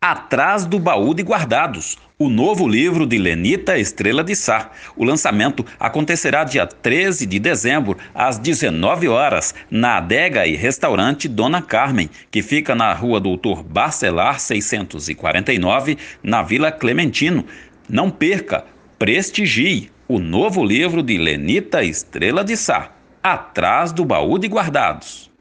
Atrás do Baú de Guardados, o novo livro de Lenita Estrela de Sá. O lançamento acontecerá dia 13 de dezembro, às 19 horas, na adega e restaurante Dona Carmen, que fica na rua Doutor Barcelar 649, na Vila Clementino. Não perca, prestigie o novo livro de Lenita Estrela de Sá, Atrás do Baú de Guardados.